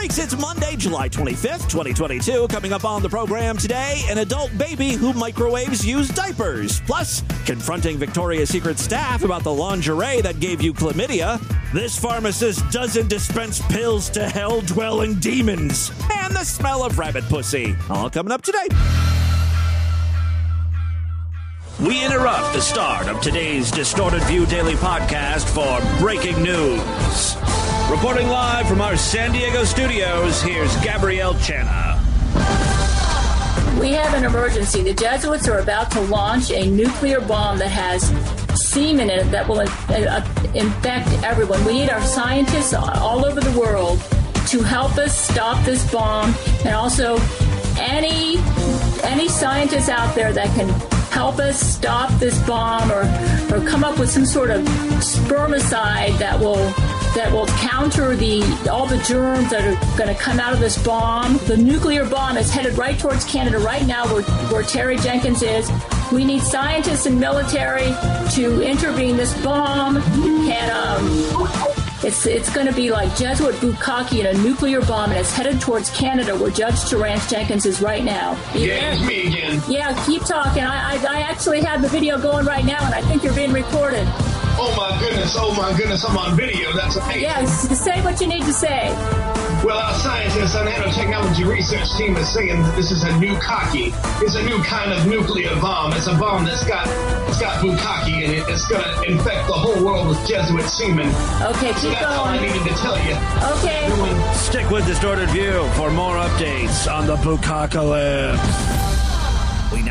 Freaks, it's Monday, July 25th, 2022. Coming up on the program today, an adult baby who microwaves used diapers. Plus, confronting Victoria's Secret staff about the lingerie that gave you chlamydia. This pharmacist doesn't dispense pills to hell dwelling demons. And the smell of rabbit pussy. All coming up today. We interrupt the start of today's Distorted View Daily podcast for breaking news. Reporting live from our San Diego studios, here's Gabrielle Channa. We have an emergency. The Jesuits are about to launch a nuclear bomb that has semen in it that will uh, infect everyone. We need our scientists all over the world to help us stop this bomb and also any any scientists out there that can help us stop this bomb or, or come up with some sort of spermicide that will that will counter the all the germs that are going to come out of this bomb. The nuclear bomb is headed right towards Canada right now, where, where Terry Jenkins is. We need scientists and military to intervene. This bomb can um, it's it's going to be like Jesuit Bukkake and a nuclear bomb, and it's headed towards Canada, where Judge Terrence Jenkins is right now. Yeah, it's me again. Yeah, keep talking. I, I I actually have the video going right now, and I think you're being recorded. Oh my goodness! Oh my goodness! I'm on video. That's amazing. Yes, say what you need to say. Well, our scientists and nanotechnology research team is saying that this is a new cocky. It's a new kind of nuclear bomb. It's a bomb that's got it's got bukkake in it. It's gonna infect the whole world with Jesuit semen. Okay, keep so that's going. all I needed to tell you. Okay. Everyone, Stick with Distorted View for more updates on the Bukkacalypse.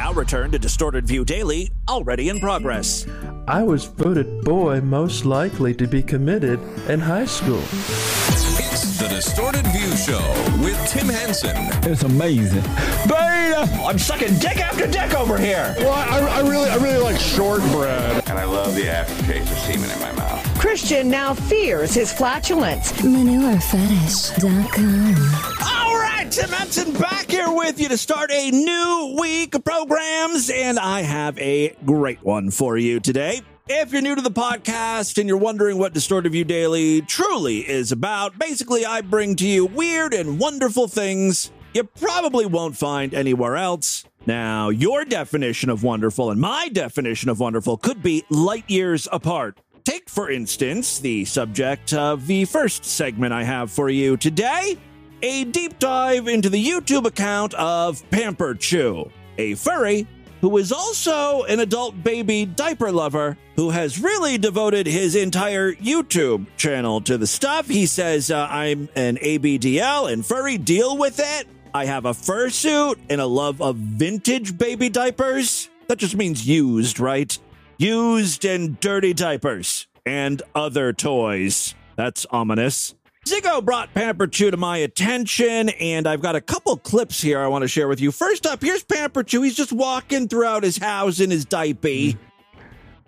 We now return to Distorted View Daily, already in progress. I was voted boy most likely to be committed in high school. It's the Distorted View Show with Tim Henson. It's amazing. Beta! I'm sucking dick after dick over here. Well, I, I really, I really like shortbread. And I love the aftertaste of semen in my mouth. Christian now fears his flatulence. ManureFetish.com. All oh, right, Tim Henson back here with you to start a new week of programs, and I have a great one for you today. If you're new to the podcast and you're wondering what Distorted View Daily truly is about, basically I bring to you weird and wonderful things you probably won't find anywhere else. Now, your definition of wonderful and my definition of wonderful could be light years apart. Take, for instance, the subject of the first segment I have for you today a deep dive into the YouTube account of Pamper Chew, a furry who is also an adult baby diaper lover who has really devoted his entire YouTube channel to the stuff. He says, uh, I'm an ABDL and furry, deal with it. I have a fursuit and a love of vintage baby diapers. That just means used, right? Used and dirty diapers and other toys. That's ominous. Ziggo brought Pamper Chew to my attention, and I've got a couple clips here I want to share with you. First up, here's Pamper Chew. He's just walking throughout his house in his diaper.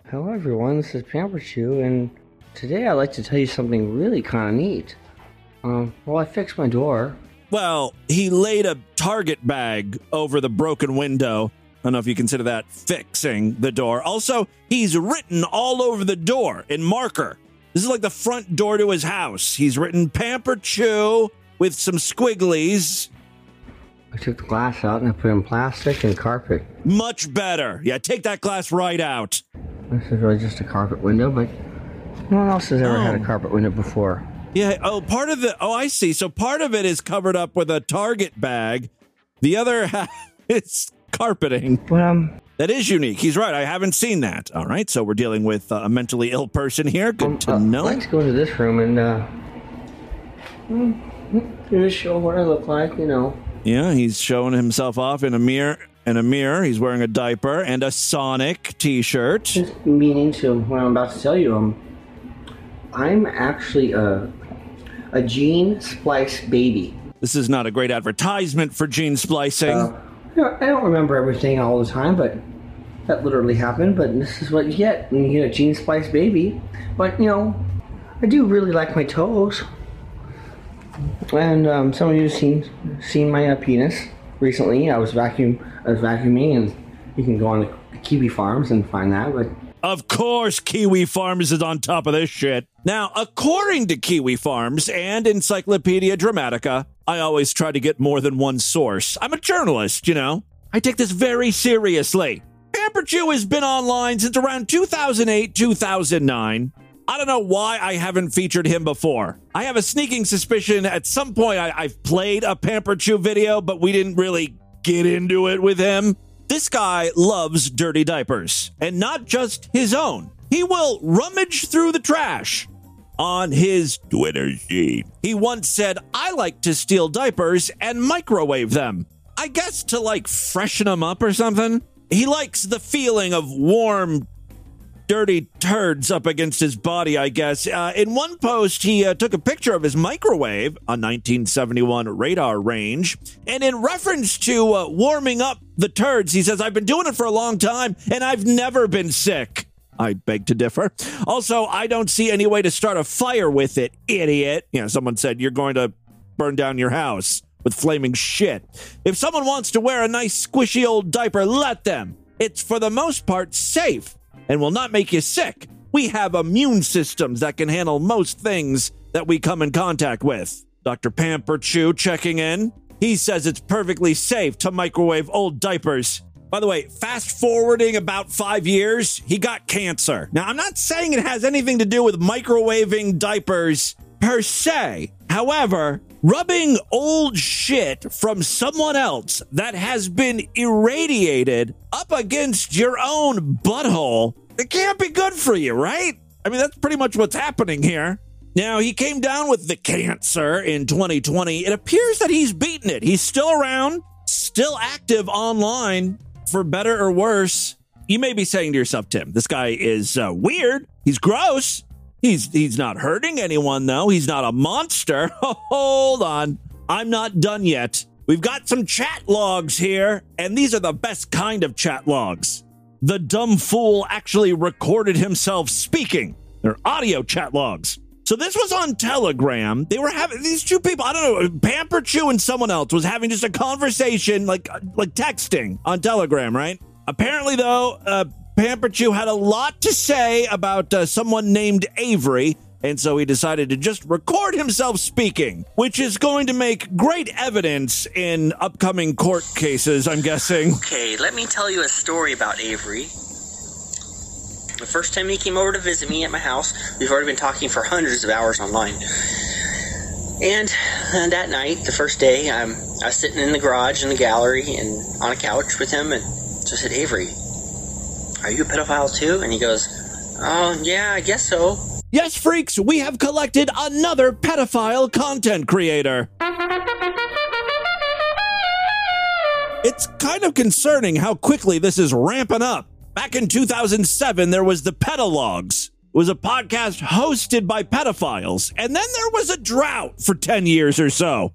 Hello, everyone. This is Pamper Chew, and today I'd like to tell you something really kind of neat. Um, well, I fixed my door. Well, he laid a Target bag over the broken window. I don't know if you consider that fixing the door. Also, he's written all over the door in marker. This is like the front door to his house. He's written Pamper Chew with some squigglies. I took the glass out and I put in plastic and carpet. Much better. Yeah, take that glass right out. This is really just a carpet window, but no one else has ever had Oh. a carpet window before. Yeah. Oh, part of the. Oh, I see. So part of it is covered up with a Target bag. The other half is carpeting. But um, That is unique. He's right. I haven't seen that. All right. So we're dealing with uh, a mentally ill person here. Good to uh, know. To go into this room and uh, mm, just show what I look like. You know, Yeah, he's showing himself off in a mirror. In a mirror, he's wearing a diaper and a Sonic T-shirt. just meaning to what I'm about to tell you. Um, I'm actually a a gene splice baby. This is not a great advertisement for gene splicing. Uh, I don't remember everything all the time, but that literally happened. But this is what you get when you get a gene splice baby. But you know, I do really like my toes. And um, some of you have seen seen my uh, penis recently. I was vacuum I was vacuuming, and you can go on the Kiwi Farms and find that. But Of course, Kiwi Farms is on top of this shit. Now, according to Kiwi Farms and Encyclopedia Dramatica, I always try to get more than one source. I'm a journalist, you know. I take this very seriously. Pamper Chew has been online since around 2008, 2009. I don't know why I haven't featured him before. I have a sneaking suspicion at some point I, have played a Pamper Chew video, but we didn't really get into it with him. This guy loves dirty diapers, and not just his own. He will rummage through the trash. On his Twitter sheet, he once said, I like to steal diapers and microwave them. I guess to like freshen them up or something. He likes the feeling of warm, dirty turds up against his body, I guess. Uh, in one post, he uh, took a picture of his microwave, a 1971 radar range, and in reference to uh, warming up the turds, he says, I've been doing it for a long time and I've never been sick. I beg to differ. Also, I don't see any way to start a fire with it, idiot. You know, someone said, You're going to burn down your house with flaming shit. If someone wants to wear a nice squishy old diaper, let them. It's for the most part safe and will not make you sick. We have immune systems that can handle most things that we come in contact with. Dr. Pamper Chew checking in. He says it's perfectly safe to microwave old diapers. By the way, fast forwarding about five years, he got cancer. Now, I'm not saying it has anything to do with microwaving diapers per se. However, rubbing old shit from someone else that has been irradiated up against your own butthole, it can't be good for you, right? I mean, that's pretty much what's happening here. Now, he came down with the cancer in 2020. It appears that he's beaten it. He's still around, still active online, for better or worse. You may be saying to yourself, Tim, this guy is uh, weird. He's gross. He's he's not hurting anyone though. He's not a monster. Hold on. I'm not done yet. We've got some chat logs here, and these are the best kind of chat logs. The dumb fool actually recorded himself speaking. They're audio chat logs. So this was on Telegram. They were having these two people. I don't know. Pamper Chew and someone else was having just a conversation, like like texting on Telegram, right? Apparently, though, uh, Pamper Chew had a lot to say about uh, someone named Avery, and so he decided to just record himself speaking, which is going to make great evidence in upcoming court cases, I'm guessing. Okay, let me tell you a story about Avery. The first time he came over to visit me at my house, we've already been talking for hundreds of hours online. And, that night, the first day, I was sitting in the garage in the gallery and on a couch with him, and so I said, Avery, are you a pedophile too? And he goes, Oh, yeah, I guess so. Yes, freaks, we have collected another pedophile content creator. It's kind of concerning how quickly this is ramping up. Back in 2007, there was the Pedalogs. It was a podcast hosted by pedophiles, and then there was a drought for 10 years or so.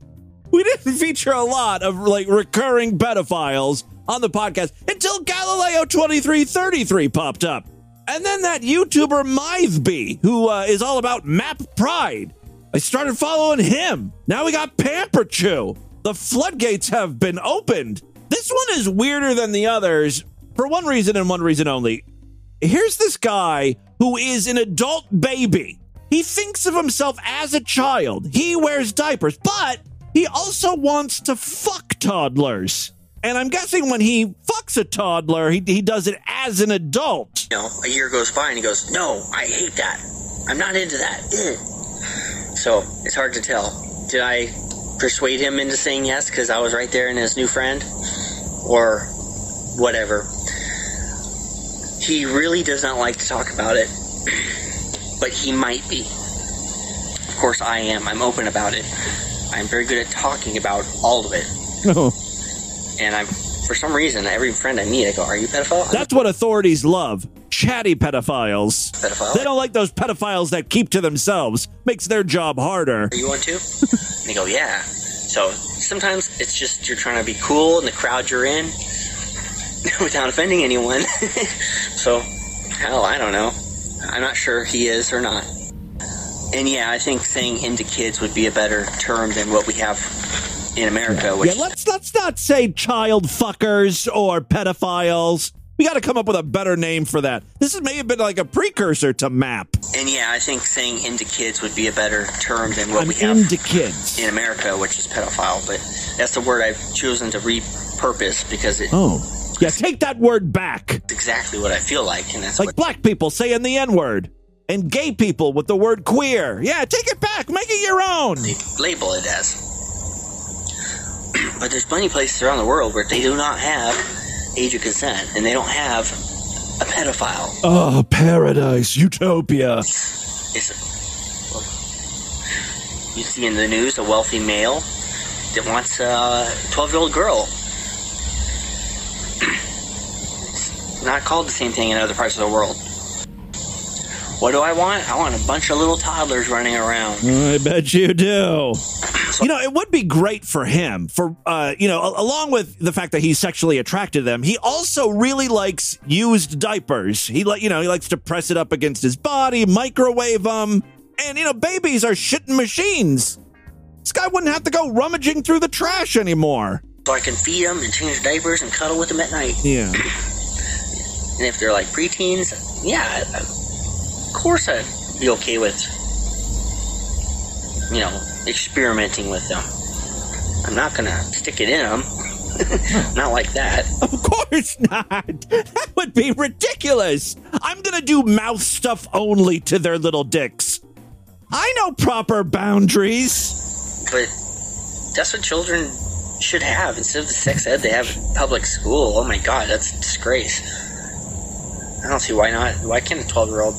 We didn't feature a lot of like recurring pedophiles on the podcast until Galileo 2333 popped up. And then that YouTuber Mytheby, who uh, is all about map pride. I started following him. Now we got Pamper Chew. The floodgates have been opened. This one is weirder than the others for one reason and one reason only. Here's this guy who is an adult baby. He thinks of himself as a child. He wears diapers, but he also wants to fuck toddlers. And I'm guessing when he fucks a toddler, he, he does it as an adult. You know, a year goes by and he goes, No, I hate that. I'm not into that. So it's hard to tell. Did I persuade him into saying yes because I was right there and his new friend? Or whatever. He really does not like to talk about it, but he might be. Of course, I am. I'm open about it. I'm very good at talking about all of it. Oh. And I'm, for some reason, every friend I meet, I go, "Are you pedophile?" That's what authorities love. Chatty pedophiles. Pedophile? They don't like those pedophiles that keep to themselves. Makes their job harder. Are you one too? and they go, "Yeah." So sometimes it's just you're trying to be cool in the crowd you're in, without offending anyone. so, hell, I don't know. I'm not sure he is or not. And yeah, I think saying into kids would be a better term than what we have in America. Which Yeah, let's let's not say child fuckers or pedophiles. We got to come up with a better name for that. This may have been like a precursor to MAP. And yeah, I think saying into kids would be a better term than what I'm we have into kids. in America, which is pedophile. But that's the word I've chosen to repurpose because it. Oh. Yeah, take that word back. exactly what I feel like, and that's Like what black people saying the N word. And gay people with the word queer. Yeah, take it back. Make it your own. they label it as. But there's plenty of places around the world where they do not have age of consent, and they don't have a pedophile. Oh, paradise, utopia. It's, you see in the news a wealthy male that wants a 12 year old girl. it's not called the same thing in other parts of the world. What do I want? I want a bunch of little toddlers running around. I bet you do. You know, it would be great for him for uh, you know, a- along with the fact that he's sexually attracted to them, he also really likes used diapers. He like, you know, he likes to press it up against his body, microwave them, and you know, babies are shitting machines. This guy wouldn't have to go rummaging through the trash anymore. So I can feed them and change diapers and cuddle with them at night. Yeah. And if they're like preteens, yeah, I- of course I'd be okay with, you know, experimenting with them. I'm not gonna stick it in them. not like that. Of course not. That would be ridiculous. I'm to do mouth stuff only to their little dicks. I know proper boundaries. But that's what children should have instead of the sex ed they have in public school. Oh my god, that's a disgrace. I don't see why not. Why can't a 12 year old?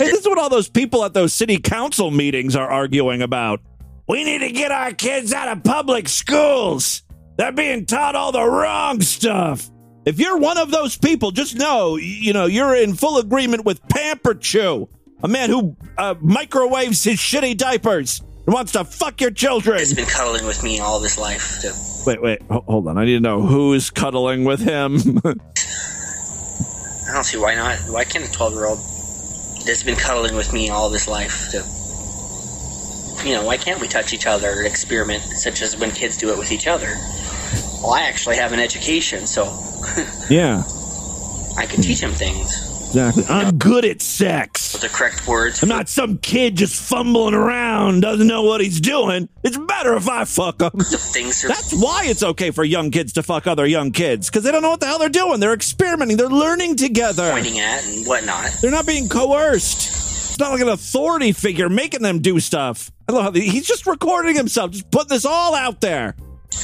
Hey, this is what all those people at those city council meetings are arguing about. We need to get our kids out of public schools. They're being taught all the wrong stuff. If you're one of those people, just know, you know, you're in full agreement with Pamper Chew, a man who uh, microwaves his shitty diapers and wants to fuck your children. He's been cuddling with me all this life. Wait, wait, ho- hold on. I need to know who's cuddling with him. I don't see why not. Why can't a 12 year old that's been cuddling with me all this life to, you know, why can't we touch each other experiment such as when kids do it with each other? Well, I actually have an education, so yeah, I can teach hmm. him things exactly. I'm good at sex. the correct words. I'm not some kid just fumbling around, doesn't know what he's doing. It's better if I fuck him. Things are That's why it's okay for young kids to fuck other young kids, because they don't know what the hell they're doing. They're experimenting, they're learning together. pointing at and whatnot. They're not being coerced. It's not like an authority figure making them do stuff. I love how the- he's just recording himself, just putting this all out there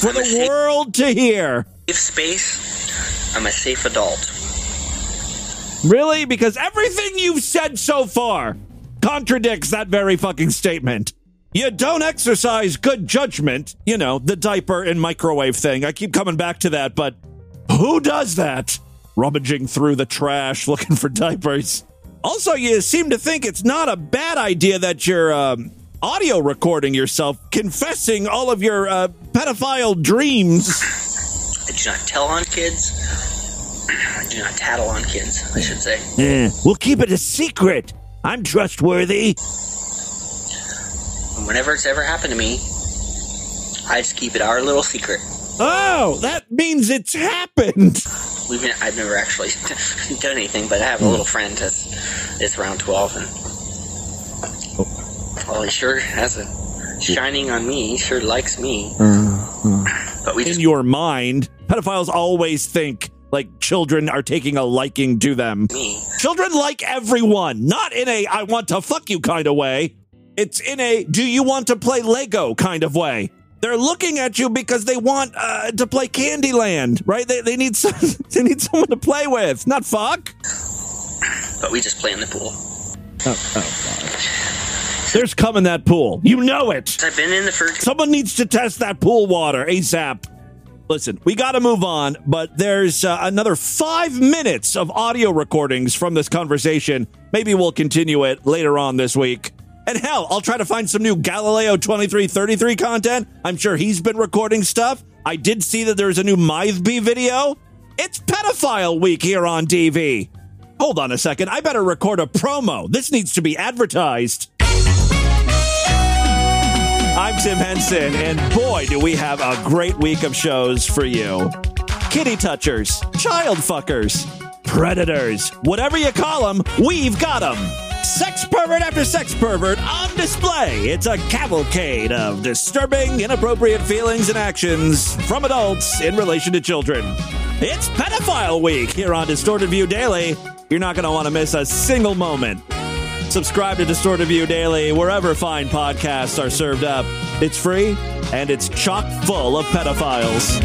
for I'm the world to hear. Safe space. I'm a safe adult. Really? Because everything you've said so far contradicts that very fucking statement. You don't exercise good judgment. You know, the diaper and microwave thing. I keep coming back to that, but who does that? Rummaging through the trash looking for diapers. Also, you seem to think it's not a bad idea that you're um, audio recording yourself, confessing all of your uh, pedophile dreams. I do not tell on kids. I do not tattle on kids, I should say. Eh, we'll keep it a secret. I'm trustworthy. And whenever it's ever happened to me, I just keep it our little secret. Oh, that means it's happened. We've been, I've never actually done anything, but I have a little friend that's, that's around 12, and well, he sure has a shining on me. He sure likes me. But we In just your mind, pedophiles always think like children are taking a liking to them. Children like everyone, not in a I want to fuck you kind of way. It's in a do you want to play Lego kind of way. They're looking at you because they want uh, to play Candyland, right? They, they need some, they need someone to play with, not fuck. But we just play in the pool. There's cum in that pool. You know it. I've been in the for Someone needs to test that pool water ASAP. Listen, we got to move on, but there's uh, another five minutes of audio recordings from this conversation. Maybe we'll continue it later on this week. And hell, I'll try to find some new Galileo 2333 content. I'm sure he's been recording stuff. I did see that there's a new Mythby video. It's pedophile week here on DV. Hold on a second. I better record a promo. This needs to be advertised. I'm Tim Henson, and boy, do we have a great week of shows for you. Kitty touchers, child fuckers, predators. Whatever you call them, we've got them. Sex pervert after sex pervert on display. It's a cavalcade of disturbing, inappropriate feelings and actions from adults in relation to children. It's Pedophile Week here on Distorted View Daily. You're not going to want to miss a single moment. Subscribe to Distorted View Daily wherever fine podcasts are served up. It's free and it's chock full of pedophiles.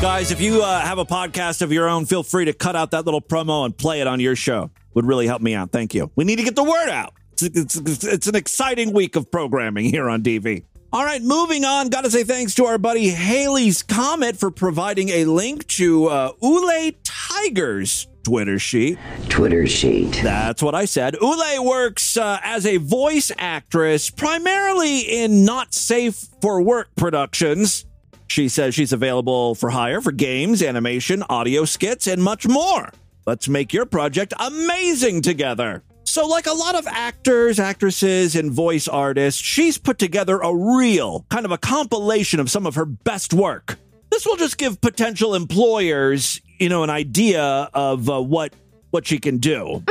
Guys, if you uh, have a podcast of your own, feel free to cut out that little promo and play it on your show. Would really help me out. Thank you. We need to get the word out. It's, it's, it's an exciting week of programming here on DV. All right, moving on. Got to say thanks to our buddy Haley's Comet for providing a link to uh, Ule Tiger's Twitter sheet. Twitter sheet. That's what I said. Ule works uh, as a voice actress, primarily in not safe for work productions. She says she's available for hire for games, animation, audio skits, and much more. Let's make your project amazing together. So, like a lot of actors, actresses, and voice artists, she's put together a reel, kind of a compilation of some of her best work. This will just give potential employers, you know, an idea of uh, what what she can do.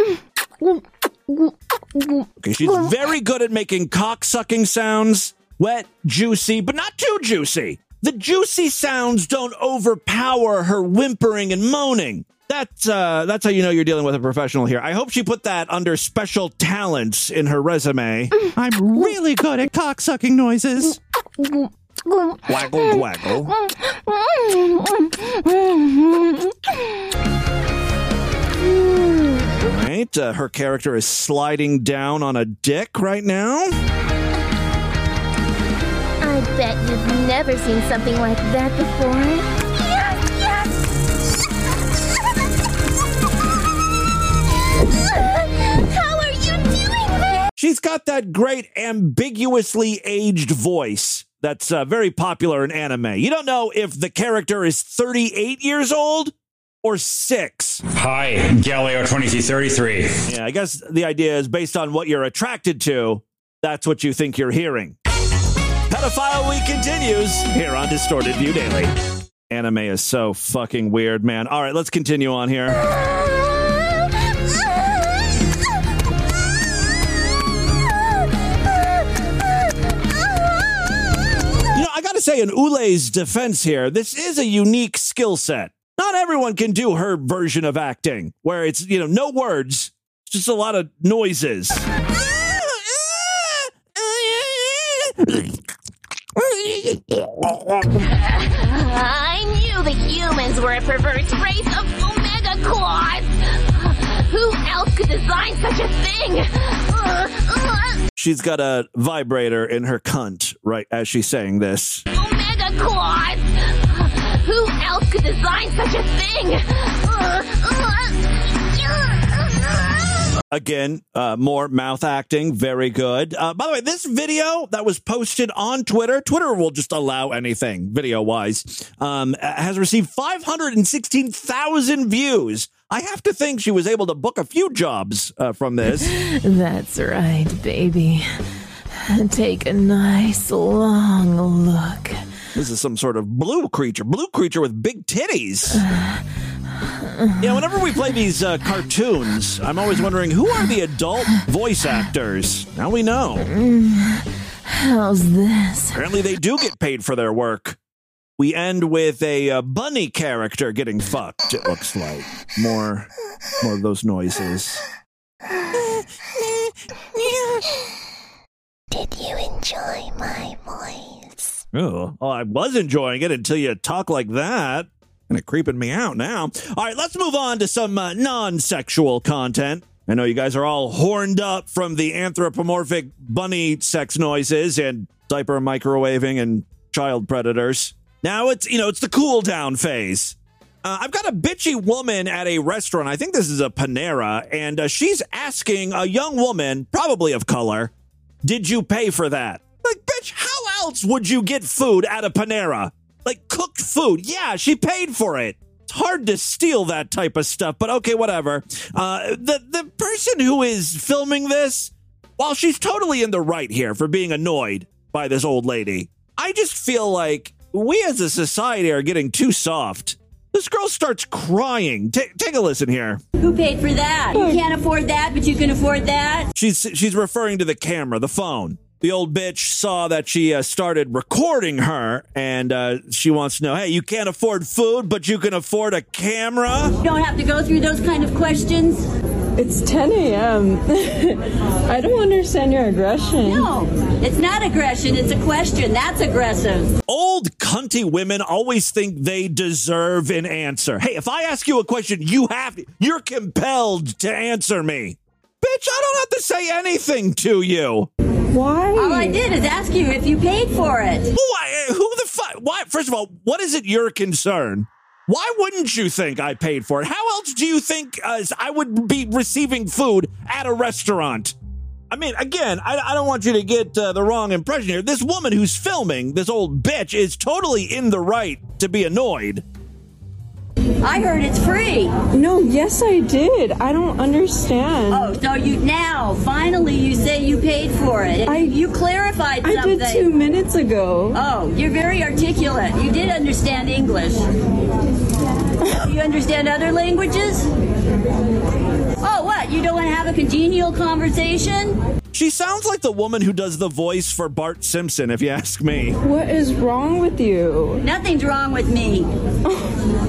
Okay, she's very good at making cock sucking sounds, wet, juicy, but not too juicy. The juicy sounds don't overpower her whimpering and moaning. That's uh, that's how you know you're dealing with a professional here. I hope she put that under special talents in her resume. I'm really good at cock sucking noises. Waggle waggle. Right, uh, her character is sliding down on a dick right now. I bet you've never seen something like that before. She's got that great ambiguously aged voice that's uh, very popular in anime. You don't know if the character is 38 years old or six. Hi, Galileo 2333. Yeah, I guess the idea is based on what you're attracted to, that's what you think you're hearing. Pedophile Week continues here on Distorted View Daily. Anime is so fucking weird, man. All right, let's continue on here. Say, in Ule's defense here, this is a unique skill set. Not everyone can do her version of acting, where it's, you know, no words, just a lot of noises. I knew the humans were a perverse race of Omega Claws. Who else could design such a thing? She's got a vibrator in her cunt right as she's saying this. Omega Claws. Who else could design such a thing? Again, uh, more mouth acting, very good. Uh, by the way, this video that was posted on Twitter, Twitter will just allow anything video wise, um, has received 516,000 views. I have to think she was able to book a few jobs uh, from this. That's right, baby. Take a nice long look. This is some sort of blue creature, blue creature with big titties. Yeah, whenever we play these uh, cartoons, I'm always wondering who are the adult voice actors? Now we know. How's this? Apparently, they do get paid for their work. We end with a uh, bunny character getting fucked. It looks like more, more of those noises. Did you enjoy my voice? Oh, I was enjoying it until you talk like that. Kind of creeping me out now. All right, let's move on to some uh, non sexual content. I know you guys are all horned up from the anthropomorphic bunny sex noises and diaper microwaving and child predators. Now it's, you know, it's the cool down phase. Uh, I've got a bitchy woman at a restaurant. I think this is a Panera, and uh, she's asking a young woman, probably of color, did you pay for that? Like, bitch, how else would you get food at a Panera? Like cooked food. Yeah, she paid for it. It's hard to steal that type of stuff, but okay, whatever. Uh, the the person who is filming this, while she's totally in the right here for being annoyed by this old lady, I just feel like we as a society are getting too soft. This girl starts crying. Ta take a listen here. Who paid for that? You can't afford that, but you can afford that. She's she's referring to the camera, the phone. The old bitch saw that she uh, started recording her, and uh, she wants to know, hey, you can't afford food, but you can afford a camera. You don't have to go through those kind of questions. It's 10 a.m. I don't understand your aggression. No, it's not aggression. It's a question. That's aggressive. Old cunty women always think they deserve an answer. Hey, if I ask you a question, you have to, you're compelled to answer me. Bitch, I don't have to say anything to you. Why? All I did is ask you if you paid for it. Why? Who the fuck? Why? First of all, what is it your concern? Why wouldn't you think I paid for it? How else do you think uh, I would be receiving food at a restaurant? I mean, again, I, I don't want you to get uh, the wrong impression here. This woman who's filming, this old bitch, is totally in the right to be annoyed. I heard it's free. No, yes, I did. I don't understand. Oh, so you now finally you say you paid for it. I- you clarified I something. did two minutes ago. Oh, you're very articulate. You did understand English. you understand other languages? Oh, what? You don't want to have a congenial conversation? She sounds like the woman who does the voice for Bart Simpson, if you ask me. What is wrong with you? Nothing's wrong with me.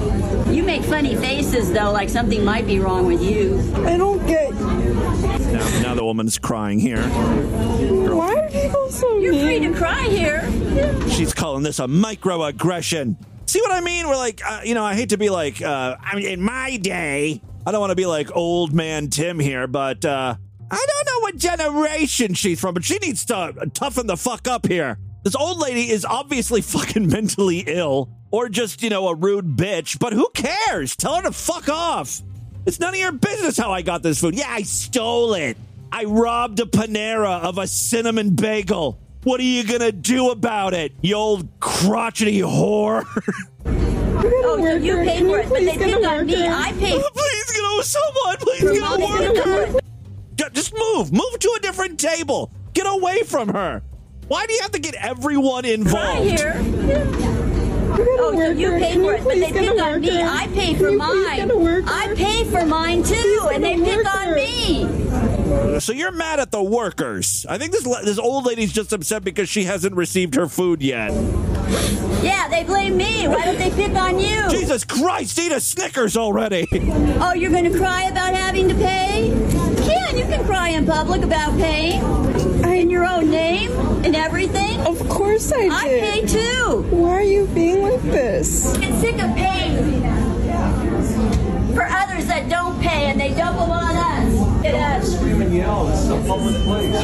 you make funny faces, though, like something might be wrong with you. I don't get. Now, now the woman's crying here. Why are people so mean? You're mean? free to cry here. She's calling this a microaggression. See what I mean? We're like, uh, you know, I hate to be like, uh, I mean, in my day, I don't want to be like old man Tim here, but uh, I don't know what generation she's from, but she needs to toughen the fuck up here. This old lady is obviously fucking mentally ill or just, you know, a rude bitch, but who cares? Tell her to fuck off. It's none of your business how I got this food. Yeah, I stole it. I robbed a Panera of a cinnamon bagel. What are you gonna do about it, you old crotchety whore? Oh, so you paid for it, but they pick on me. I paid. More. Please get over someone. Please get a worker. Ju- Just move. Move to a different table. Get away from her. Why do you have to get everyone Cry involved? here. Oh, so you pay for it, but they pick on me. I pay for mine. I pay for mine too, and they pick on me. Uh, so you're mad at the workers. I think this this old lady's just upset because she hasn't received her food yet. Yeah, they blame me. Why don't they pick on you? Jesus Christ, eat a Snickers already. Oh, you're going to cry about having to pay? Yeah, you can cry in public about paying. In your own name and everything. Of course I did. I pay too. Why are you being like this? I'm sick of paying for others that don't pay and they double on us. It us.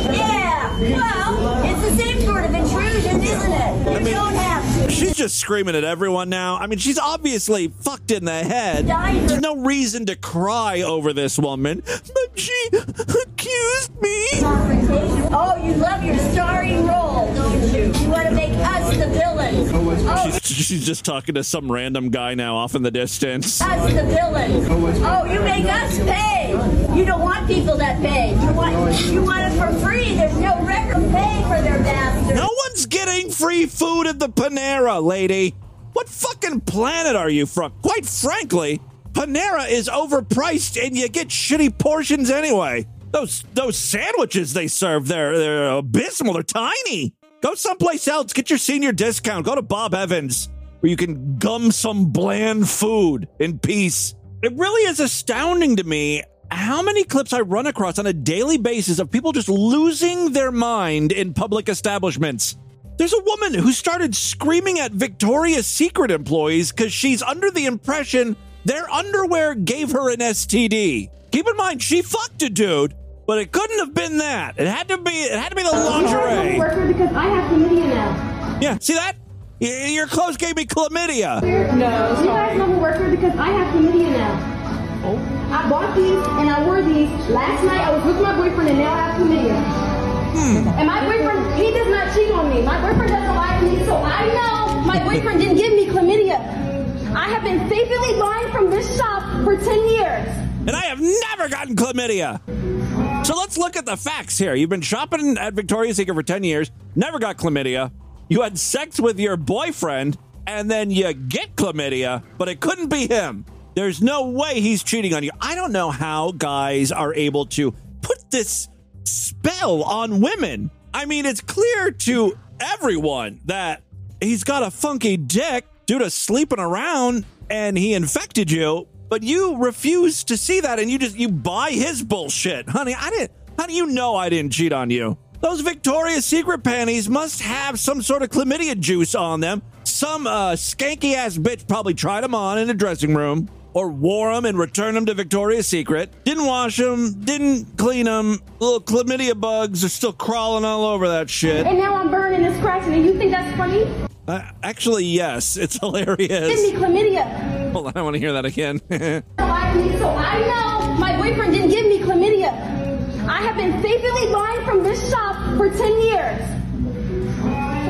Yeah, well, it's the same sort of intrusion, isn't it? You don't have to. She's just screaming at everyone now. I mean, she's obviously fucked in the head. There's no reason to cry over this woman, but she accused me. Oh, you love your starring role, don't you? You want to make us the villains. Oh, She's, she's just talking to some random guy now off in the distance. us the villains. Oh, you make us pay. You don't want people that pay. You want you want it for free. There's no record pay for their bastards. No one's getting free food at the Panera, lady. What fucking planet are you from? Quite frankly, Panera is overpriced and you get shitty portions anyway. Those those sandwiches they serve there, they're abysmal. They're tiny. Go someplace else. Get your senior discount. Go to Bob Evans where you can gum some bland food in peace. It really is astounding to me how many clips I run across on a daily basis of people just losing their mind in public establishments. There's a woman who started screaming at Victoria's Secret employees because she's under the impression their underwear gave her an STD. Keep in mind, she fucked a dude, but it couldn't have been that. It had to be. It had to be the lingerie. worker because I have chlamydia now. Yeah, see that? Y- Your clothes gave me chlamydia. No. You guys know who works here because I have chlamydia now. Oh. I bought these and I wore these last night. I was with my boyfriend and now I have chlamydia. Hmm. And my boyfriend, he does not cheat on me. My boyfriend doesn't lie to me, so I know my boyfriend didn't give me chlamydia. I have been faithfully buying from this shop for 10 years. And I have never gotten chlamydia. So let's look at the facts here. You've been shopping at Victoria's Secret for 10 years, never got chlamydia. You had sex with your boyfriend, and then you get chlamydia, but it couldn't be him. There's no way he's cheating on you. I don't know how guys are able to put this spell on women. I mean, it's clear to everyone that he's got a funky dick due to sleeping around and he infected you, but you refuse to see that and you just you buy his bullshit. Honey, I didn't how do you know I didn't cheat on you? Those Victoria's Secret panties must have some sort of chlamydia juice on them. Some uh, skanky ass bitch probably tried them on in the dressing room or wore them and returned them to Victoria's Secret. Didn't wash them, didn't clean them. Little chlamydia bugs are still crawling all over that shit. And now I'm burning and scratching, and you think that's funny? Uh, actually, yes, it's hilarious. Give me chlamydia. Hold on, I want to hear that again. So I, so I know my boyfriend didn't give me chlamydia. I have been faithfully buying from this shop for 10 years.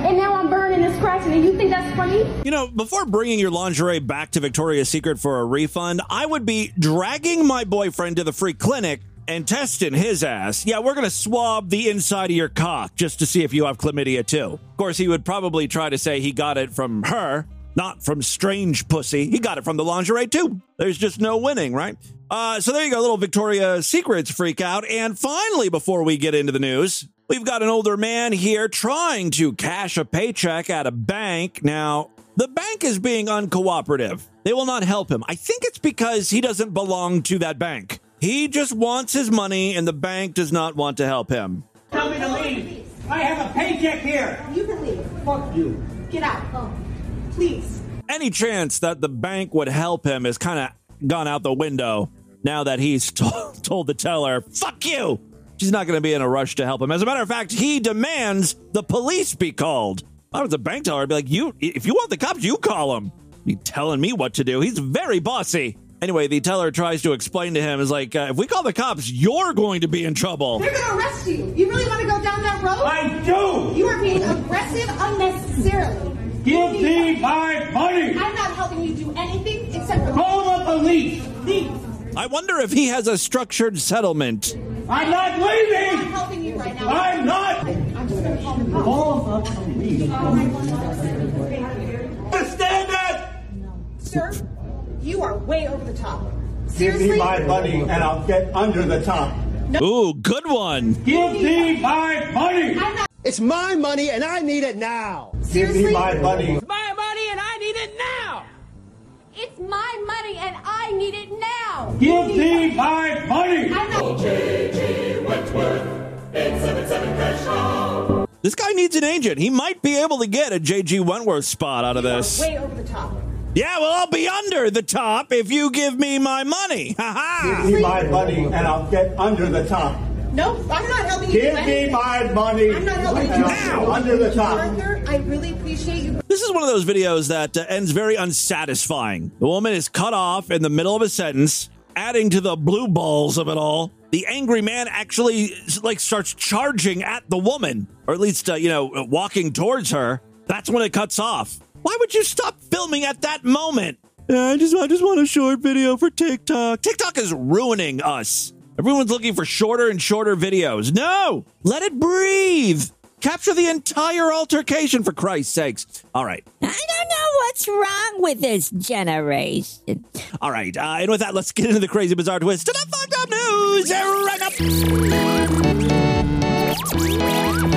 And now I'm burning and scratching, and you think that's funny? You know, before bringing your lingerie back to Victoria's Secret for a refund, I would be dragging my boyfriend to the free clinic and testing his ass. Yeah, we're going to swab the inside of your cock just to see if you have chlamydia too. Of course, he would probably try to say he got it from her, not from strange pussy. He got it from the lingerie too. There's just no winning, right? Uh, so there you go, little Victoria's Secrets freak out. And finally, before we get into the news, we've got an older man here trying to cash a paycheck at a bank. Now, the bank is being uncooperative. They will not help him. I think it's because he doesn't belong to that bank. He just wants his money, and the bank does not want to help him. Tell me to leave. I have a paycheck here. You can leave. Fuck you. Get out. Oh, please. Any chance that the bank would help him has kind of gone out the window now that he's told, told the teller, fuck you. She's not going to be in a rush to help him. As a matter of fact, he demands the police be called. If I was a bank teller, I'd be like, you, if you want the cops, you call them. Be telling me what to do. He's very bossy. Anyway, the teller tries to explain to him, is like, uh, if we call the cops, you're going to be in trouble. They're gonna arrest you. You really want to go down that road? I do. You are being aggressive unnecessarily. Give me my money. I'm not helping you do anything except for Call the police. leave. I wonder if he has a structured settlement. I'm not I'm leaving. helping you right now. I'm not. I'm just gonna call the cops. Call the police. Understand that? Sir, you are way over the top. Give me my money and I'll get under the top. Ooh, good one. Give me my money. I'm not. It's my money and I need it now. Give Seriously? me my money. My money and I need Give me my money. I'm not. This guy needs an agent. He might be able to get a JG Wentworth spot out of this. way over the top. Yeah, well, I'll be under the top if you give me my money. Ha ha. Give me my money and I'll get under the top. No, I'm not helping you Give me anything. my money I'm not helping you and do I'll go under the top. Arthur, I really appreciate you. This is one of those videos that uh, ends very unsatisfying. The woman is cut off in the middle of a sentence, adding to the blue balls of it all. The angry man actually like starts charging at the woman, or at least uh, you know walking towards her. That's when it cuts off. Why would you stop filming at that moment? I just I just want a short video for TikTok. TikTok is ruining us. Everyone's looking for shorter and shorter videos. No, let it breathe. Capture the entire altercation for Christ's sakes. All right. I don't know what's wrong with this generation. All right. Uh, and with that, let's get into the crazy, bizarre twist to the fucked up news right up.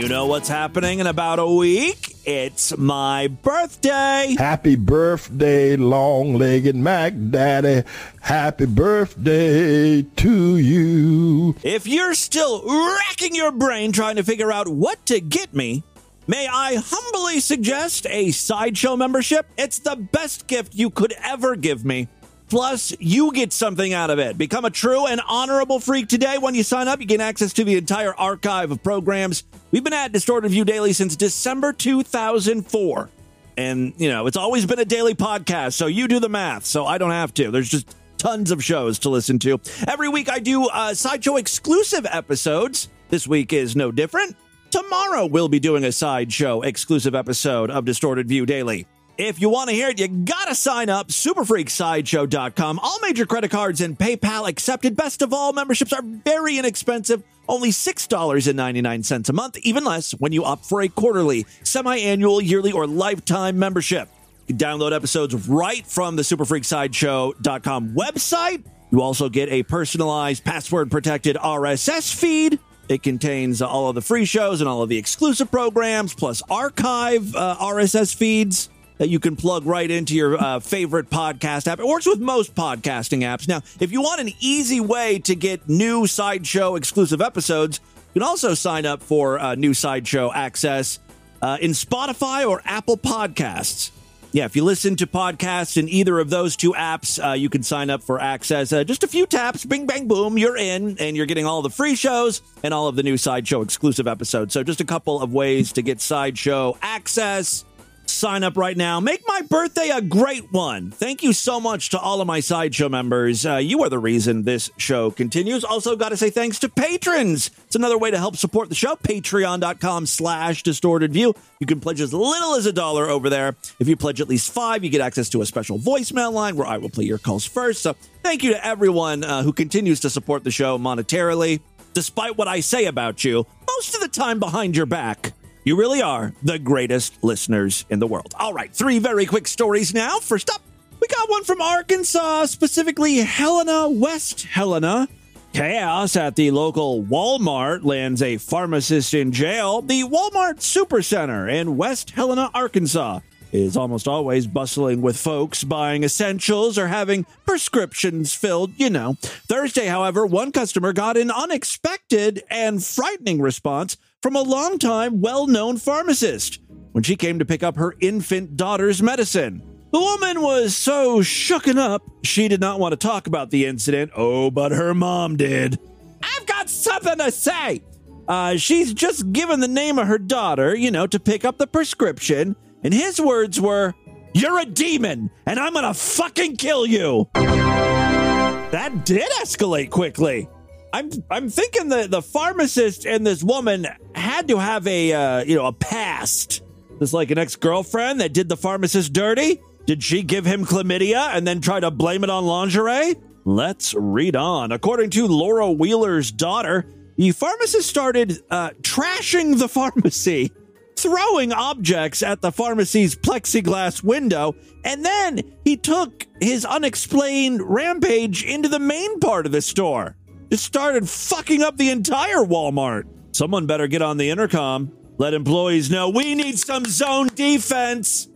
You know what's happening in about a week? It's my birthday. Happy birthday, long legged Mac Daddy. Happy birthday to you. If you're still racking your brain trying to figure out what to get me, may I humbly suggest a sideshow membership? It's the best gift you could ever give me. Plus, you get something out of it. Become a true and honorable freak today. When you sign up, you get access to the entire archive of programs. We've been at Distorted View Daily since December 2004. And, you know, it's always been a daily podcast, so you do the math, so I don't have to. There's just tons of shows to listen to. Every week I do uh, Sideshow exclusive episodes. This week is no different. Tomorrow we'll be doing a Sideshow exclusive episode of Distorted View Daily. If you want to hear it, you gotta sign up. Superfreaksideshow.com. All major credit cards and PayPal accepted. Best of all, memberships are very inexpensive. Only $6.99 a month, even less when you opt for a quarterly, semi annual, yearly, or lifetime membership. You download episodes right from the superfreaksideshow.com website. You also get a personalized, password protected RSS feed. It contains all of the free shows and all of the exclusive programs, plus archive uh, RSS feeds that you can plug right into your uh, favorite podcast app. It works with most podcasting apps. Now, if you want an easy way to get new Sideshow exclusive episodes, you can also sign up for uh, new Sideshow access uh, in Spotify or Apple Podcasts. Yeah, if you listen to podcasts in either of those two apps, uh, you can sign up for access. Uh, just a few taps, bing, bang, boom, you're in, and you're getting all the free shows and all of the new Sideshow exclusive episodes. So, just a couple of ways to get Sideshow access. Sign up right now. Make my birthday a great one. Thank you so much to all of my Sideshow members. Uh, you are the reason this show continues. Also, got to say thanks to patrons. It's another way to help support the show. Patreon.com slash distorted view. You can pledge as little as a dollar over there. If you pledge at least five, you get access to a special voicemail line where I will play your calls first. So, thank you to everyone uh, who continues to support the show monetarily. Despite what I say about you, most of the time behind your back. You really are the greatest listeners in the world. All right, three very quick stories now. First up, we got one from Arkansas, specifically Helena, West Helena. Chaos at the local Walmart lands a pharmacist in jail. The Walmart Supercenter in West Helena, Arkansas is almost always bustling with folks buying essentials or having prescriptions filled, you know. Thursday, however, one customer got an unexpected and frightening response from a longtime well known pharmacist when she came to pick up her infant daughter's medicine. The woman was so shooken up, she did not want to talk about the incident. Oh, but her mom did. I've got something to say. Uh, she's just given the name of her daughter, you know, to pick up the prescription, and his words were, You're a demon, and I'm gonna fucking kill you. That did escalate quickly. I'm I'm thinking the the pharmacist and this woman had to have a uh, you know a past. This like an ex girlfriend that did the pharmacist dirty. Did she give him chlamydia and then try to blame it on lingerie? Let's read on. According to Laura Wheeler's daughter, the pharmacist started uh, trashing the pharmacy, throwing objects at the pharmacy's plexiglass window, and then he took his unexplained rampage into the main part of the store just started fucking up the entire Walmart. Someone better get on the intercom. Let employees know we need some zone defense.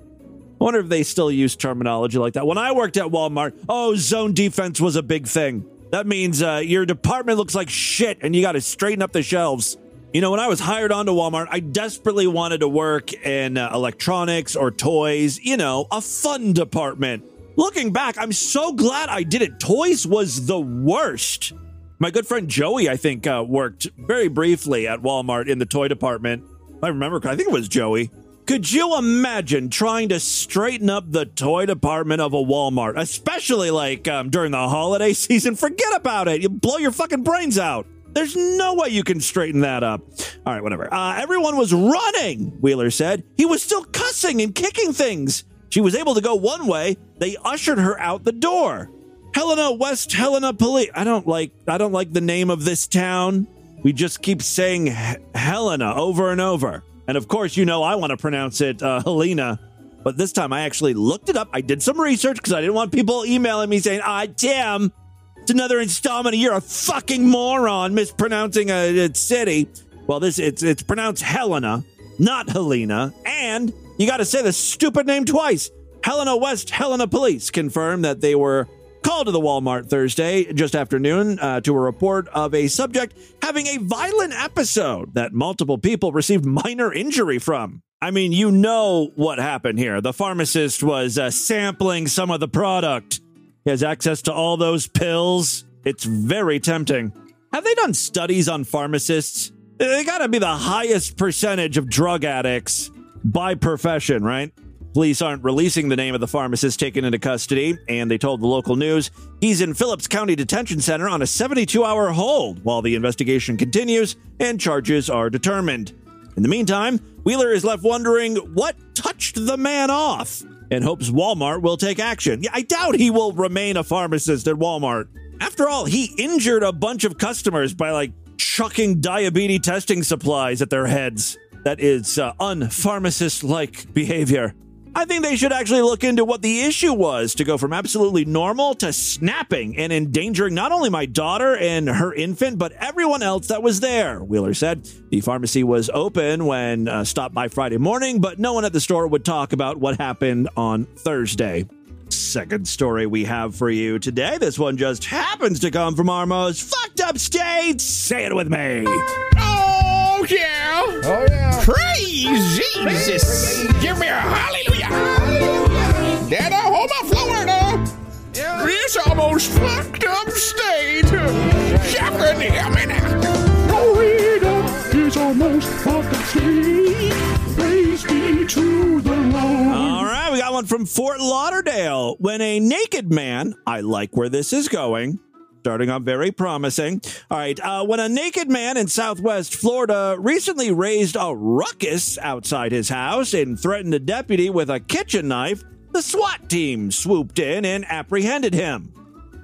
I wonder if they still use terminology like that. When I worked at Walmart, oh, zone defense was a big thing. That means uh, your department looks like shit and you got to straighten up the shelves. You know, when I was hired onto Walmart, I desperately wanted to work in uh, electronics or toys, you know, a fun department. Looking back, I'm so glad I did it. Toys was the worst. My good friend Joey, I think, uh, worked very briefly at Walmart in the toy department. I remember, I think it was Joey. Could you imagine trying to straighten up the toy department of a Walmart, especially like um, during the holiday season? Forget about it. You blow your fucking brains out. There's no way you can straighten that up. All right, whatever. Uh, everyone was running, Wheeler said. He was still cussing and kicking things. She was able to go one way. They ushered her out the door. Helena, West Helena Police. I don't like. I don't like the name of this town. We just keep saying H- Helena over and over. And of course, you know I want to pronounce it uh, Helena. But this time I actually looked it up. I did some research because I didn't want people emailing me saying, "Ah, Tim, it's another installment. You're a fucking moron mispronouncing a, a city." Well, this it's it's pronounced Helena, not Helena, and you got to say the stupid name twice. Helena West Helena Police confirmed that they were called to the Walmart Thursday just after noon uh, to a report of a subject having a violent episode that multiple people received minor injury from. I mean, you know what happened here. The pharmacist was uh, sampling some of the product. He has access to all those pills. It's very tempting. Have they done studies on pharmacists? They gotta be the highest percentage of drug addicts by profession, right? Police aren't releasing the name of the pharmacist taken into custody, and they told the local news he's in Phillips County Detention Center on a 72 hour hold while the investigation continues and charges are determined. In the meantime, Wheeler is left wondering what touched the man off. and hopes Walmart will take action. I doubt he will remain a pharmacist at Walmart. After all, he injured a bunch of customers by like chucking diabetes testing supplies at their heads. That is uh, unpharmacist like behavior. I think they should actually look into what the issue was to go from absolutely normal to snapping and endangering not only my daughter and her infant, but everyone else that was there. Wheeler said the pharmacy was open when uh, stopped by Friday morning, but no one at the store would talk about what happened on Thursday. Second story we have for you today. This one just happens to come from our most fucked up state. Say it with me. Oh, yeah. Oh, yeah. Praise Jesus. Give me a hallelujah. Down Oklahoma, Florida. This almost fucked up state. You can hear me now. Florida is almost fucked up state. Praise be to the Lord. All right, we got one from Fort Lauderdale. When a naked man, I like where this is going. Starting off very promising. All right, uh, when a naked man in Southwest Florida recently raised a ruckus outside his house and threatened a deputy with a kitchen knife, the SWAT team swooped in and apprehended him.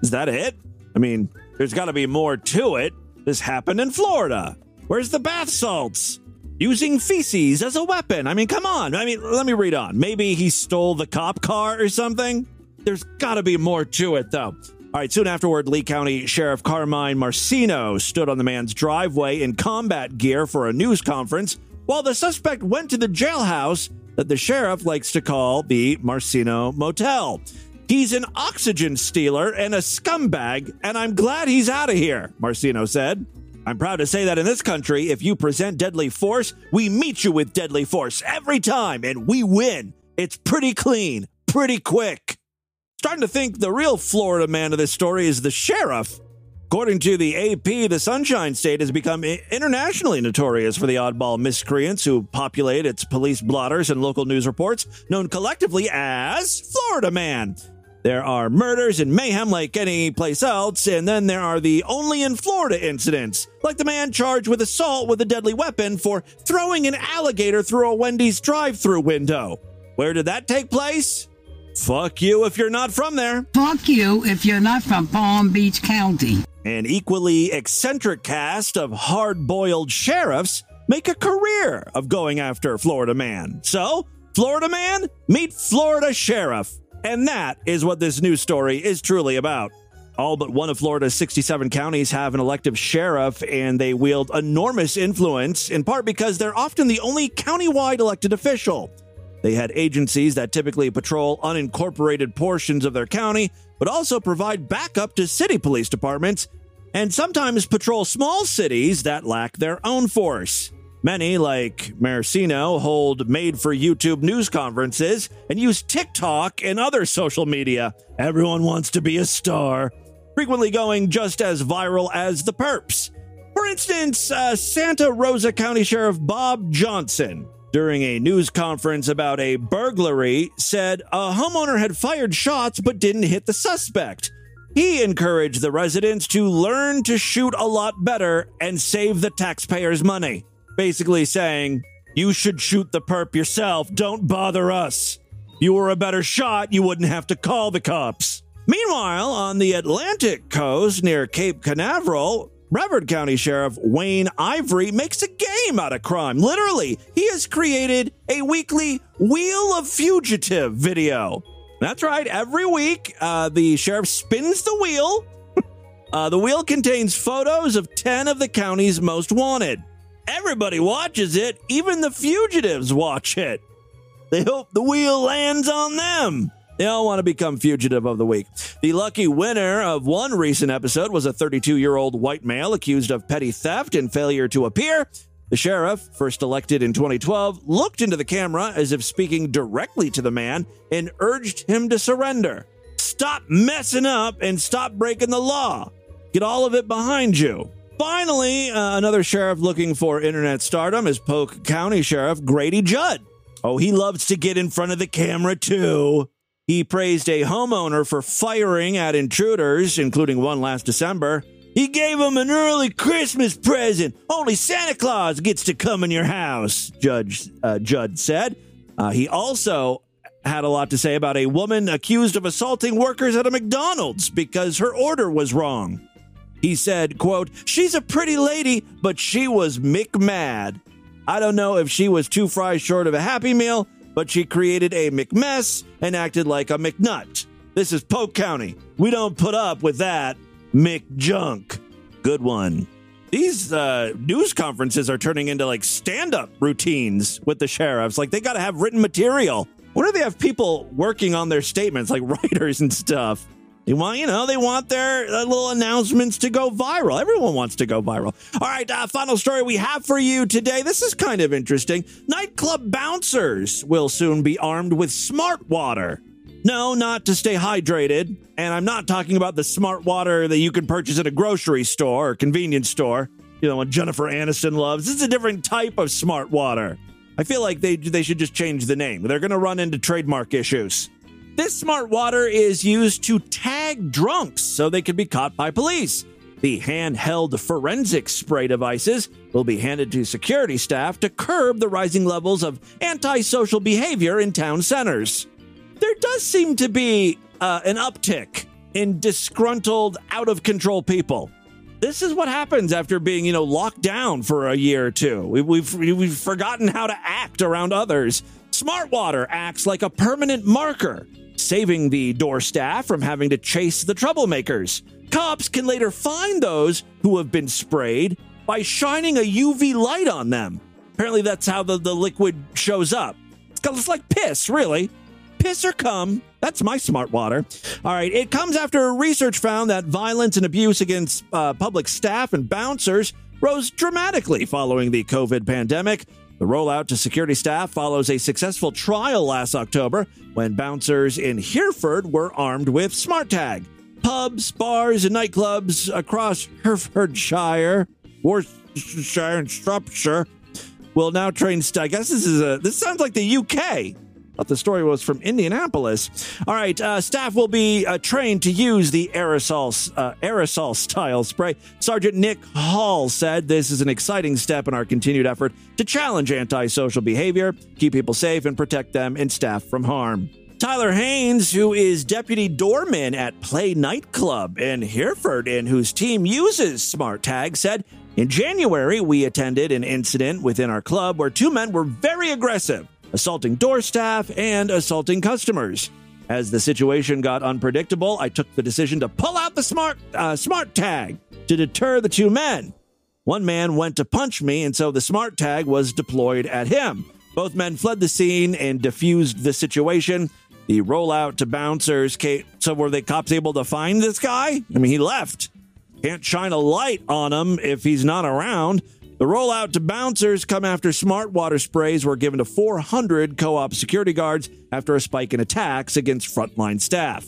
Is that it? I mean, there's got to be more to it. This happened in Florida. Where's the bath salts? Using feces as a weapon. I mean, come on. I mean, let me read on. Maybe he stole the cop car or something? There's got to be more to it, though. All right, soon afterward, Lee County Sheriff Carmine Marceno stood on the man's driveway in combat gear for a news conference while the suspect went to the jailhouse that the sheriff likes to call the Marceno Motel. He's an oxygen stealer and a scumbag, and I'm glad he's out of here, Marceno said. I'm proud to say that in this country, if you present deadly force, we meet you with deadly force every time, and we win. It's pretty clean, pretty quick. Starting to think the real Florida man of this story is the sheriff. According to the AP, the Sunshine State has become internationally notorious for the oddball miscreants who populate its police blotters and local news reports, known collectively as Florida Man. There are murders and mayhem like any place else, and then there are the only in Florida incidents, like the man charged with assault with a deadly weapon for throwing an alligator through a Wendy's drive through window. Where did that take place? Fuck you if you're not from there. Fuck you if you're not from Palm Beach County. An equally eccentric cast of hard boiled sheriffs make a career of going after Florida Man. So, Florida Man, meet Florida Sheriff. And that is what this news story is truly about. All but one of Florida's 67 counties have an elective sheriff, and they wield enormous influence, in part because they're often the only countywide elected official. They had agencies that typically patrol unincorporated portions of their county, but also provide backup to city police departments, and sometimes patrol small cities that lack their own force. Many, like Marceno, hold made for YouTube news conferences and use TikTok and other social media. Everyone wants to be a star, frequently going just as viral as the perps. For instance, uh, Santa Rosa County Sheriff Bob Johnson, during a news conference about a burglary, said a homeowner had fired shots but didn't hit the suspect. He encouraged the residents to learn to shoot a lot better and save the taxpayers' money. Basically saying, you should shoot the perp yourself, don't bother us. If you were a better shot, you wouldn't have to call the cops. Meanwhile, on the Atlantic coast near Cape Canaveral, Brevard County Sheriff Wayne Ivory makes a game out of crime. Literally, he has created a weekly Wheel of Fugitive video. That's right, every week, uh, the sheriff spins the wheel. uh, the wheel contains photos of 10 of the county's most wanted. Everybody watches it, even the fugitives watch it. They hope the wheel lands on them. They all want to become fugitive of the week. The lucky winner of one recent episode was a 32 year old white male accused of petty theft and failure to appear. The sheriff, first elected in 2012, looked into the camera as if speaking directly to the man and urged him to surrender. Stop messing up and stop breaking the law. Get all of it behind you. Finally, uh, another sheriff looking for internet stardom is Polk County Sheriff Grady Judd. Oh, he loves to get in front of the camera too. He praised a homeowner for firing at intruders, including one last December. He gave him an early Christmas present. Only Santa Claus gets to come in your house, Judge uh, Judd said. Uh, he also had a lot to say about a woman accused of assaulting workers at a McDonald's because her order was wrong. He said, quote, She's a pretty lady, but she was McMad. I don't know if she was two fries short of a Happy Meal, but she created a McMess and acted like a McNut. This is Polk County. We don't put up with that McJunk. Good one. These uh, news conferences are turning into like stand up routines with the sheriffs. Like they got to have written material. What do they have people working on their statements, like writers and stuff? They want, you know, they want their uh, little announcements to go viral. Everyone wants to go viral. All right, uh, final story we have for you today. This is kind of interesting. Nightclub bouncers will soon be armed with smart water. No, not to stay hydrated. And I'm not talking about the smart water that you can purchase at a grocery store or convenience store. You know, what Jennifer Aniston loves. This is a different type of smart water. I feel like they they should just change the name. They're going to run into trademark issues. This smart water is used to tag drunks so they can be caught by police. The handheld forensic spray devices will be handed to security staff to curb the rising levels of antisocial behavior in town centers. There does seem to be uh, an uptick in disgruntled, out of control people. This is what happens after being, you know, locked down for a year or two. We, we've we've forgotten how to act around others. Smart water acts like a permanent marker, saving the door staff from having to chase the troublemakers. Cops can later find those who have been sprayed by shining a UV light on them. Apparently, that's how the, the liquid shows up. It's, like piss, really piss or cum. That's my smart water. All right. It comes after research found that violence and abuse against uh, public staff and bouncers rose dramatically following the COVID pandemic. The rollout to security staff follows a successful trial last October when bouncers in Hereford were armed with Smart Tag. Pubs, bars, and nightclubs across Herefordshire, Worcestershire, and Shropshire will now train. St- I guess this is a. This sounds like the UK. Thought the story was from Indianapolis. All right, uh, staff will be uh, trained to use the aerosol uh, aerosol style spray. Sergeant Nick Hall said this is an exciting step in our continued effort to challenge antisocial behavior, keep people safe, and protect them and staff from harm. Tyler Haynes, who is deputy doorman at Play Nightclub in Hereford and whose team uses Smart Tag, said in January we attended an incident within our club where two men were very aggressive assaulting door staff, and assaulting customers. As the situation got unpredictable, I took the decision to pull out the smart uh, smart tag to deter the two men. One man went to punch me, and so the smart tag was deployed at him. Both men fled the scene and diffused the situation. The rollout to bouncers. So were the cops able to find this guy? I mean, he left. Can't shine a light on him if he's not around. The rollout to bouncers come after smart water sprays were given to 400 co op security guards after a spike in attacks against frontline staff.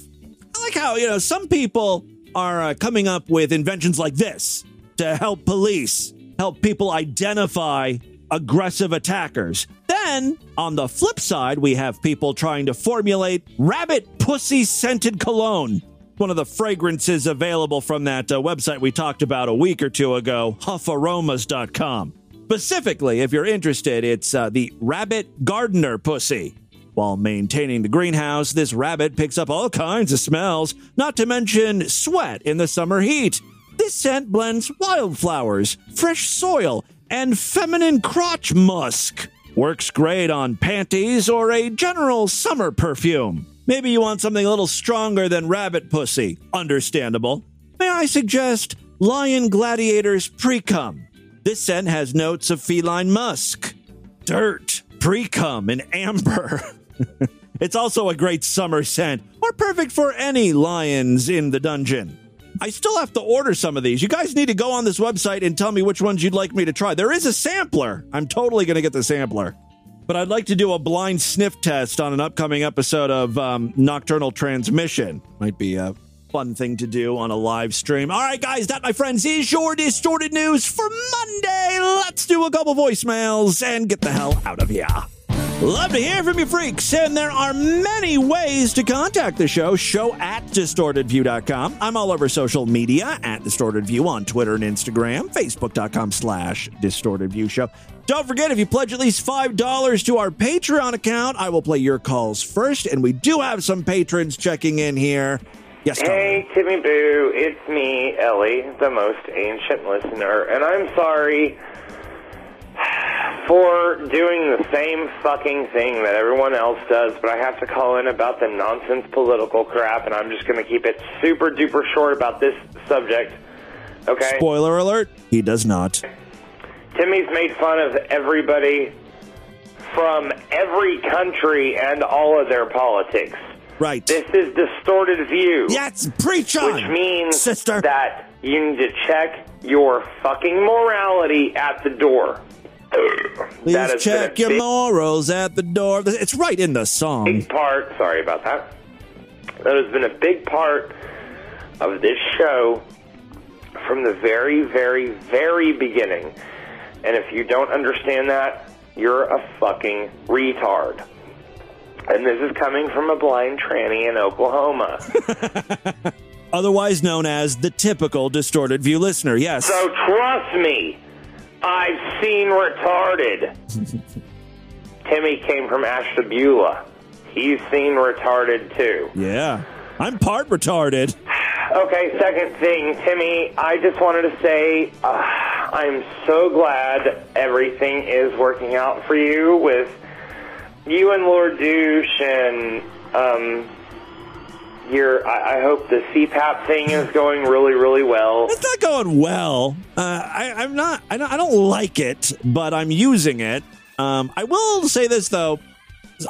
I like how, you know, some people are uh, coming up with inventions like this to help police, help people identify aggressive attackers. Then, on the flip side, we have people trying to formulate rabbit pussy scented cologne one of the fragrances available from that uh, website we talked about a week or two ago, huffaromas.com. Specifically, if you're interested, it's uh, the rabbit gardener pussy. While maintaining the greenhouse, this rabbit picks up all kinds of smells, not to mention sweat in the summer heat. This scent blends wildflowers, fresh soil, and feminine crotch musk. Works great on panties or a general summer perfume. Maybe you want something a little stronger than rabbit pussy. Understandable. May I suggest Lion Gladiator's Precum? This scent has notes of feline musk, dirt, precum, and amber. it's also a great summer scent, or perfect for any lions in the dungeon. I still have to order some of these. You guys need to go on this website and tell me which ones you'd like me to try. There is a sampler. I'm totally going to get the sampler but I'd like to do a blind sniff test on an upcoming episode of um, Nocturnal Transmission. Might be a fun thing to do on a live stream. All right, guys, that, my friends, is your distorted news for Monday. Let's do a couple voicemails and get the hell out of here. Love to hear from you, freaks. And there are many ways to contact the show. Show at distortedview.com. I'm all over social media at distortedview on Twitter and Instagram, facebook.com slash distortedview show. Don't forget, if you pledge at least $5 to our Patreon account, I will play your calls first. And we do have some patrons checking in here. Yes. Hey, Timmy Boo, it's me, Ellie, the most ancient listener, and I'm sorry for doing the same fucking thing that everyone else does, but I have to call in about the nonsense political crap, and I'm just going to keep it super duper short about this subject. Okay? Spoiler alert, he does not. Timmy's made fun of everybody from every country and all of their politics. Right. This is distorted view. Yes, preach on, Which means sister. that you need to check your fucking morality at the door. Please That has been check your big- morals at the door. It's right in the song. big part. Sorry about that. That has been a big part of this show from the very, very, very beginning. And if you don't understand that, you're a fucking retard. And this is coming from a blind tranny in Oklahoma. Otherwise known as the typical distorted view listener. Yes. So trust me, I've seen retarded. Timmy came from Ashtabula. He's seen retarded too. Yeah. I'm part retarded. Okay, second thing, Timmy, I just wanted to say uh, I'm so glad everything is working out for you with you and Lord Douche and um, your. I, I hope the CPAP thing is going really, really well. It's not going well. Uh, I, I'm not. I don't, I don't like it, but I'm using it. Um, I will say this though.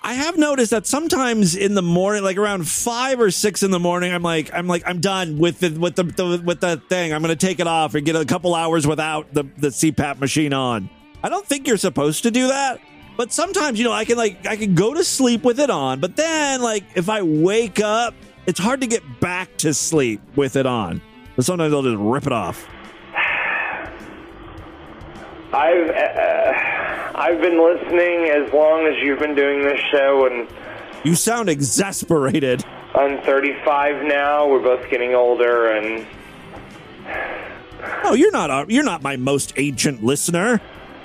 I have noticed that sometimes in the morning, like around five or six in the morning, I'm like, I'm like, I'm done with the with the, the with the thing. I'm going to take it off and get a couple hours without the the CPAP machine on. I don't think you're supposed to do that, but sometimes you know I can like I can go to sleep with it on, but then like if I wake up, it's hard to get back to sleep with it on. But sometimes I'll just rip it off. I've uh, I've been listening as long as you've been doing this show, and You sound exasperated. I'm 35 now. We're both getting older, and Oh, you're not a, you're not my most ancient listener.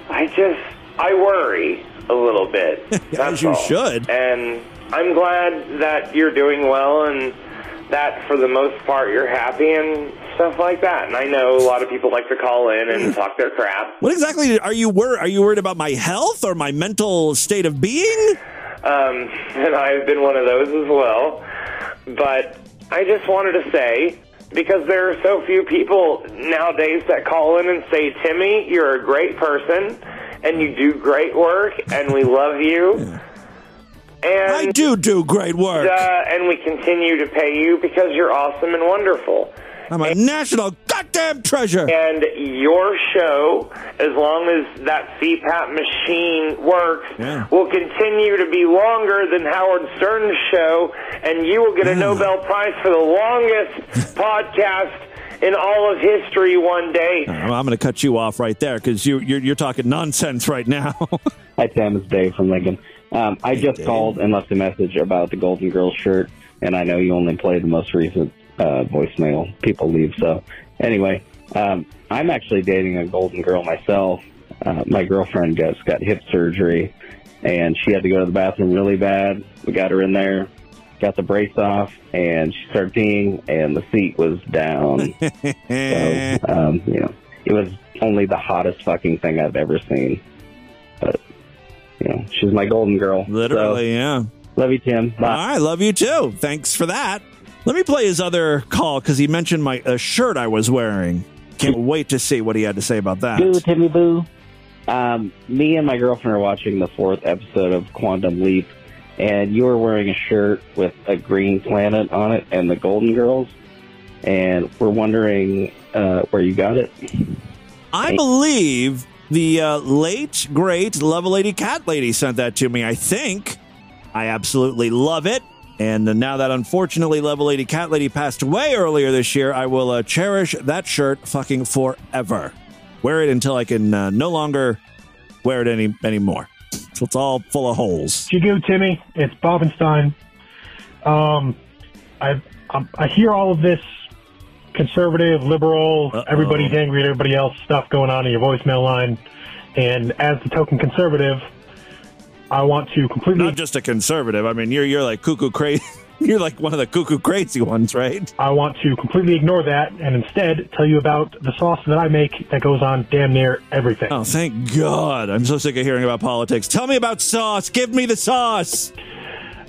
I just I worry a little bit. As That's you all. should. And I'm glad that you're doing well, and that for the most part you're happy and stuff like that. And I know a lot of people like to call in and talk their crap. What exactly are you wor- Are you worried about my health or my mental state of being? Um, and I've been one of those as well. But I just wanted to say, because there are so few people nowadays that call in and say, Timmy, you're a great person and you do great work and we love you. And I do do great work. Uh, and we continue to pay you because you're awesome and wonderful. I'm a national goddamn treasure. And your show, as long as that CPAP machine works, Yeah. will continue to be longer than Howard Stern's show, and you will get a Nobel Prize for the longest podcast in all of history one day. I'm going to cut you off right there because you, you're you're talking nonsense right now. Hi, Sam. It's Dave from Lincoln. Um, I just called and left a message about the Golden Girls shirt, and I know you only play the most recent uh, voicemail people leave. So, anyway, um, I'm actually dating a Golden Girl myself. Uh, my girlfriend just got hip surgery, and she had to go to the bathroom really bad. We got her in there, got the brace off, and she started peeing, and the seat was down. so, um, you know, it was only the hottest fucking thing I've ever seen. But, you know, she's my golden girl. Literally, yeah. Love you, Tim. Bye. All right, love you too. Thanks for that. Let me play his other call because he mentioned my a shirt I was wearing. Can't wait to see what he had to say about that. Boo, Timmy Boo. Um, me and my girlfriend are watching the fourth episode of Quantum Leap, and you were wearing a shirt with a green planet on it and the Golden Girls, and we're wondering uh, where you got it. I believe the uh, late, great Level Lady Cat Lady sent that to me. I think. I absolutely love it. And now that unfortunately Level Lady Cat Lady passed away earlier this year, I will uh, cherish that shirt fucking forever. Wear it until I can uh, no longer wear it any anymore. So it's all full of holes. Jigu, Timmy, it's Bobenstein. Um, I I hear all of this conservative, liberal, everybody's angry at everybody else stuff going on in your voicemail line, and as the token conservative, I want to completely Not just a conservative. I mean, you're you're like cuckoo crazy. You're like one of the cuckoo crazy ones, right? I want to completely ignore that and instead tell you about the sauce that I make that goes on damn near everything. Oh, thank God! I'm so sick of hearing about politics. Tell me about sauce. Give me the sauce.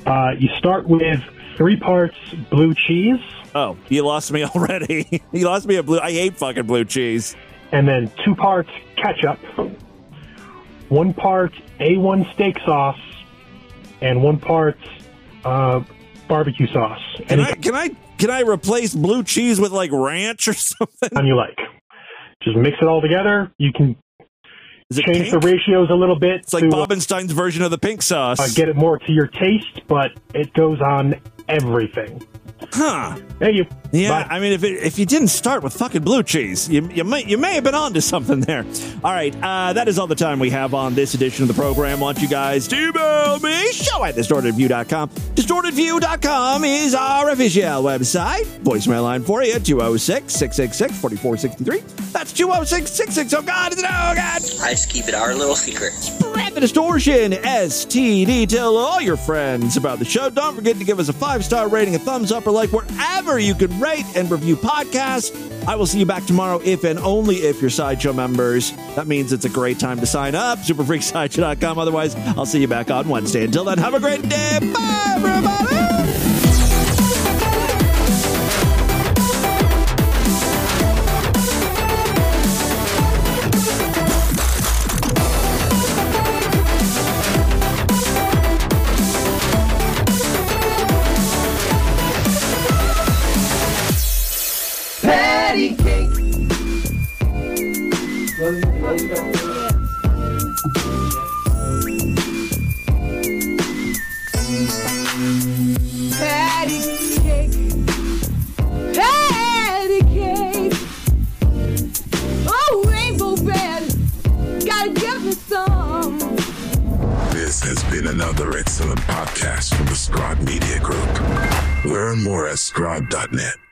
Uh, you start with three parts blue cheese. Oh, you lost me already. you lost me a blue. I hate fucking blue cheese. and then two parts ketchup, one part A1 steak sauce, and one part uh, barbecue sauce. Can I can I can I replace blue cheese with like ranch or something? And you like. Just mix it all together. You can change pink? the ratios a little bit. It's like to, Bobenstein's version of the pink sauce. uh, get it more to your taste, but it goes on everything. Huh. Thank you. Yeah, I mean, if it, if you didn't start with fucking blue cheese, you, you may you may have been onto something there. All right, uh, that is all the time we have on this edition of the program. Want you guys to email me, show at distortedview.com. Distortedview.com is our official website. Voicemail line for you, 206 666 4463. That's 206 660. Oh, God, is it? Oh, God. I just keep it our little secret. Spread the distortion, STD. Tell all your friends about the show. Don't forget to give us a five star rating, a thumbs up, or like wherever you can rate and review podcasts. I will see you back tomorrow if and only if you're Sideshow members. That means it's a great time to sign up. Superfreaksideshow.com. Otherwise, I'll see you back on Wednesday. Until then, have a great day. Bye, everybody. Another excellent podcast from the Scribe Media Group. Learn more at scribe.net.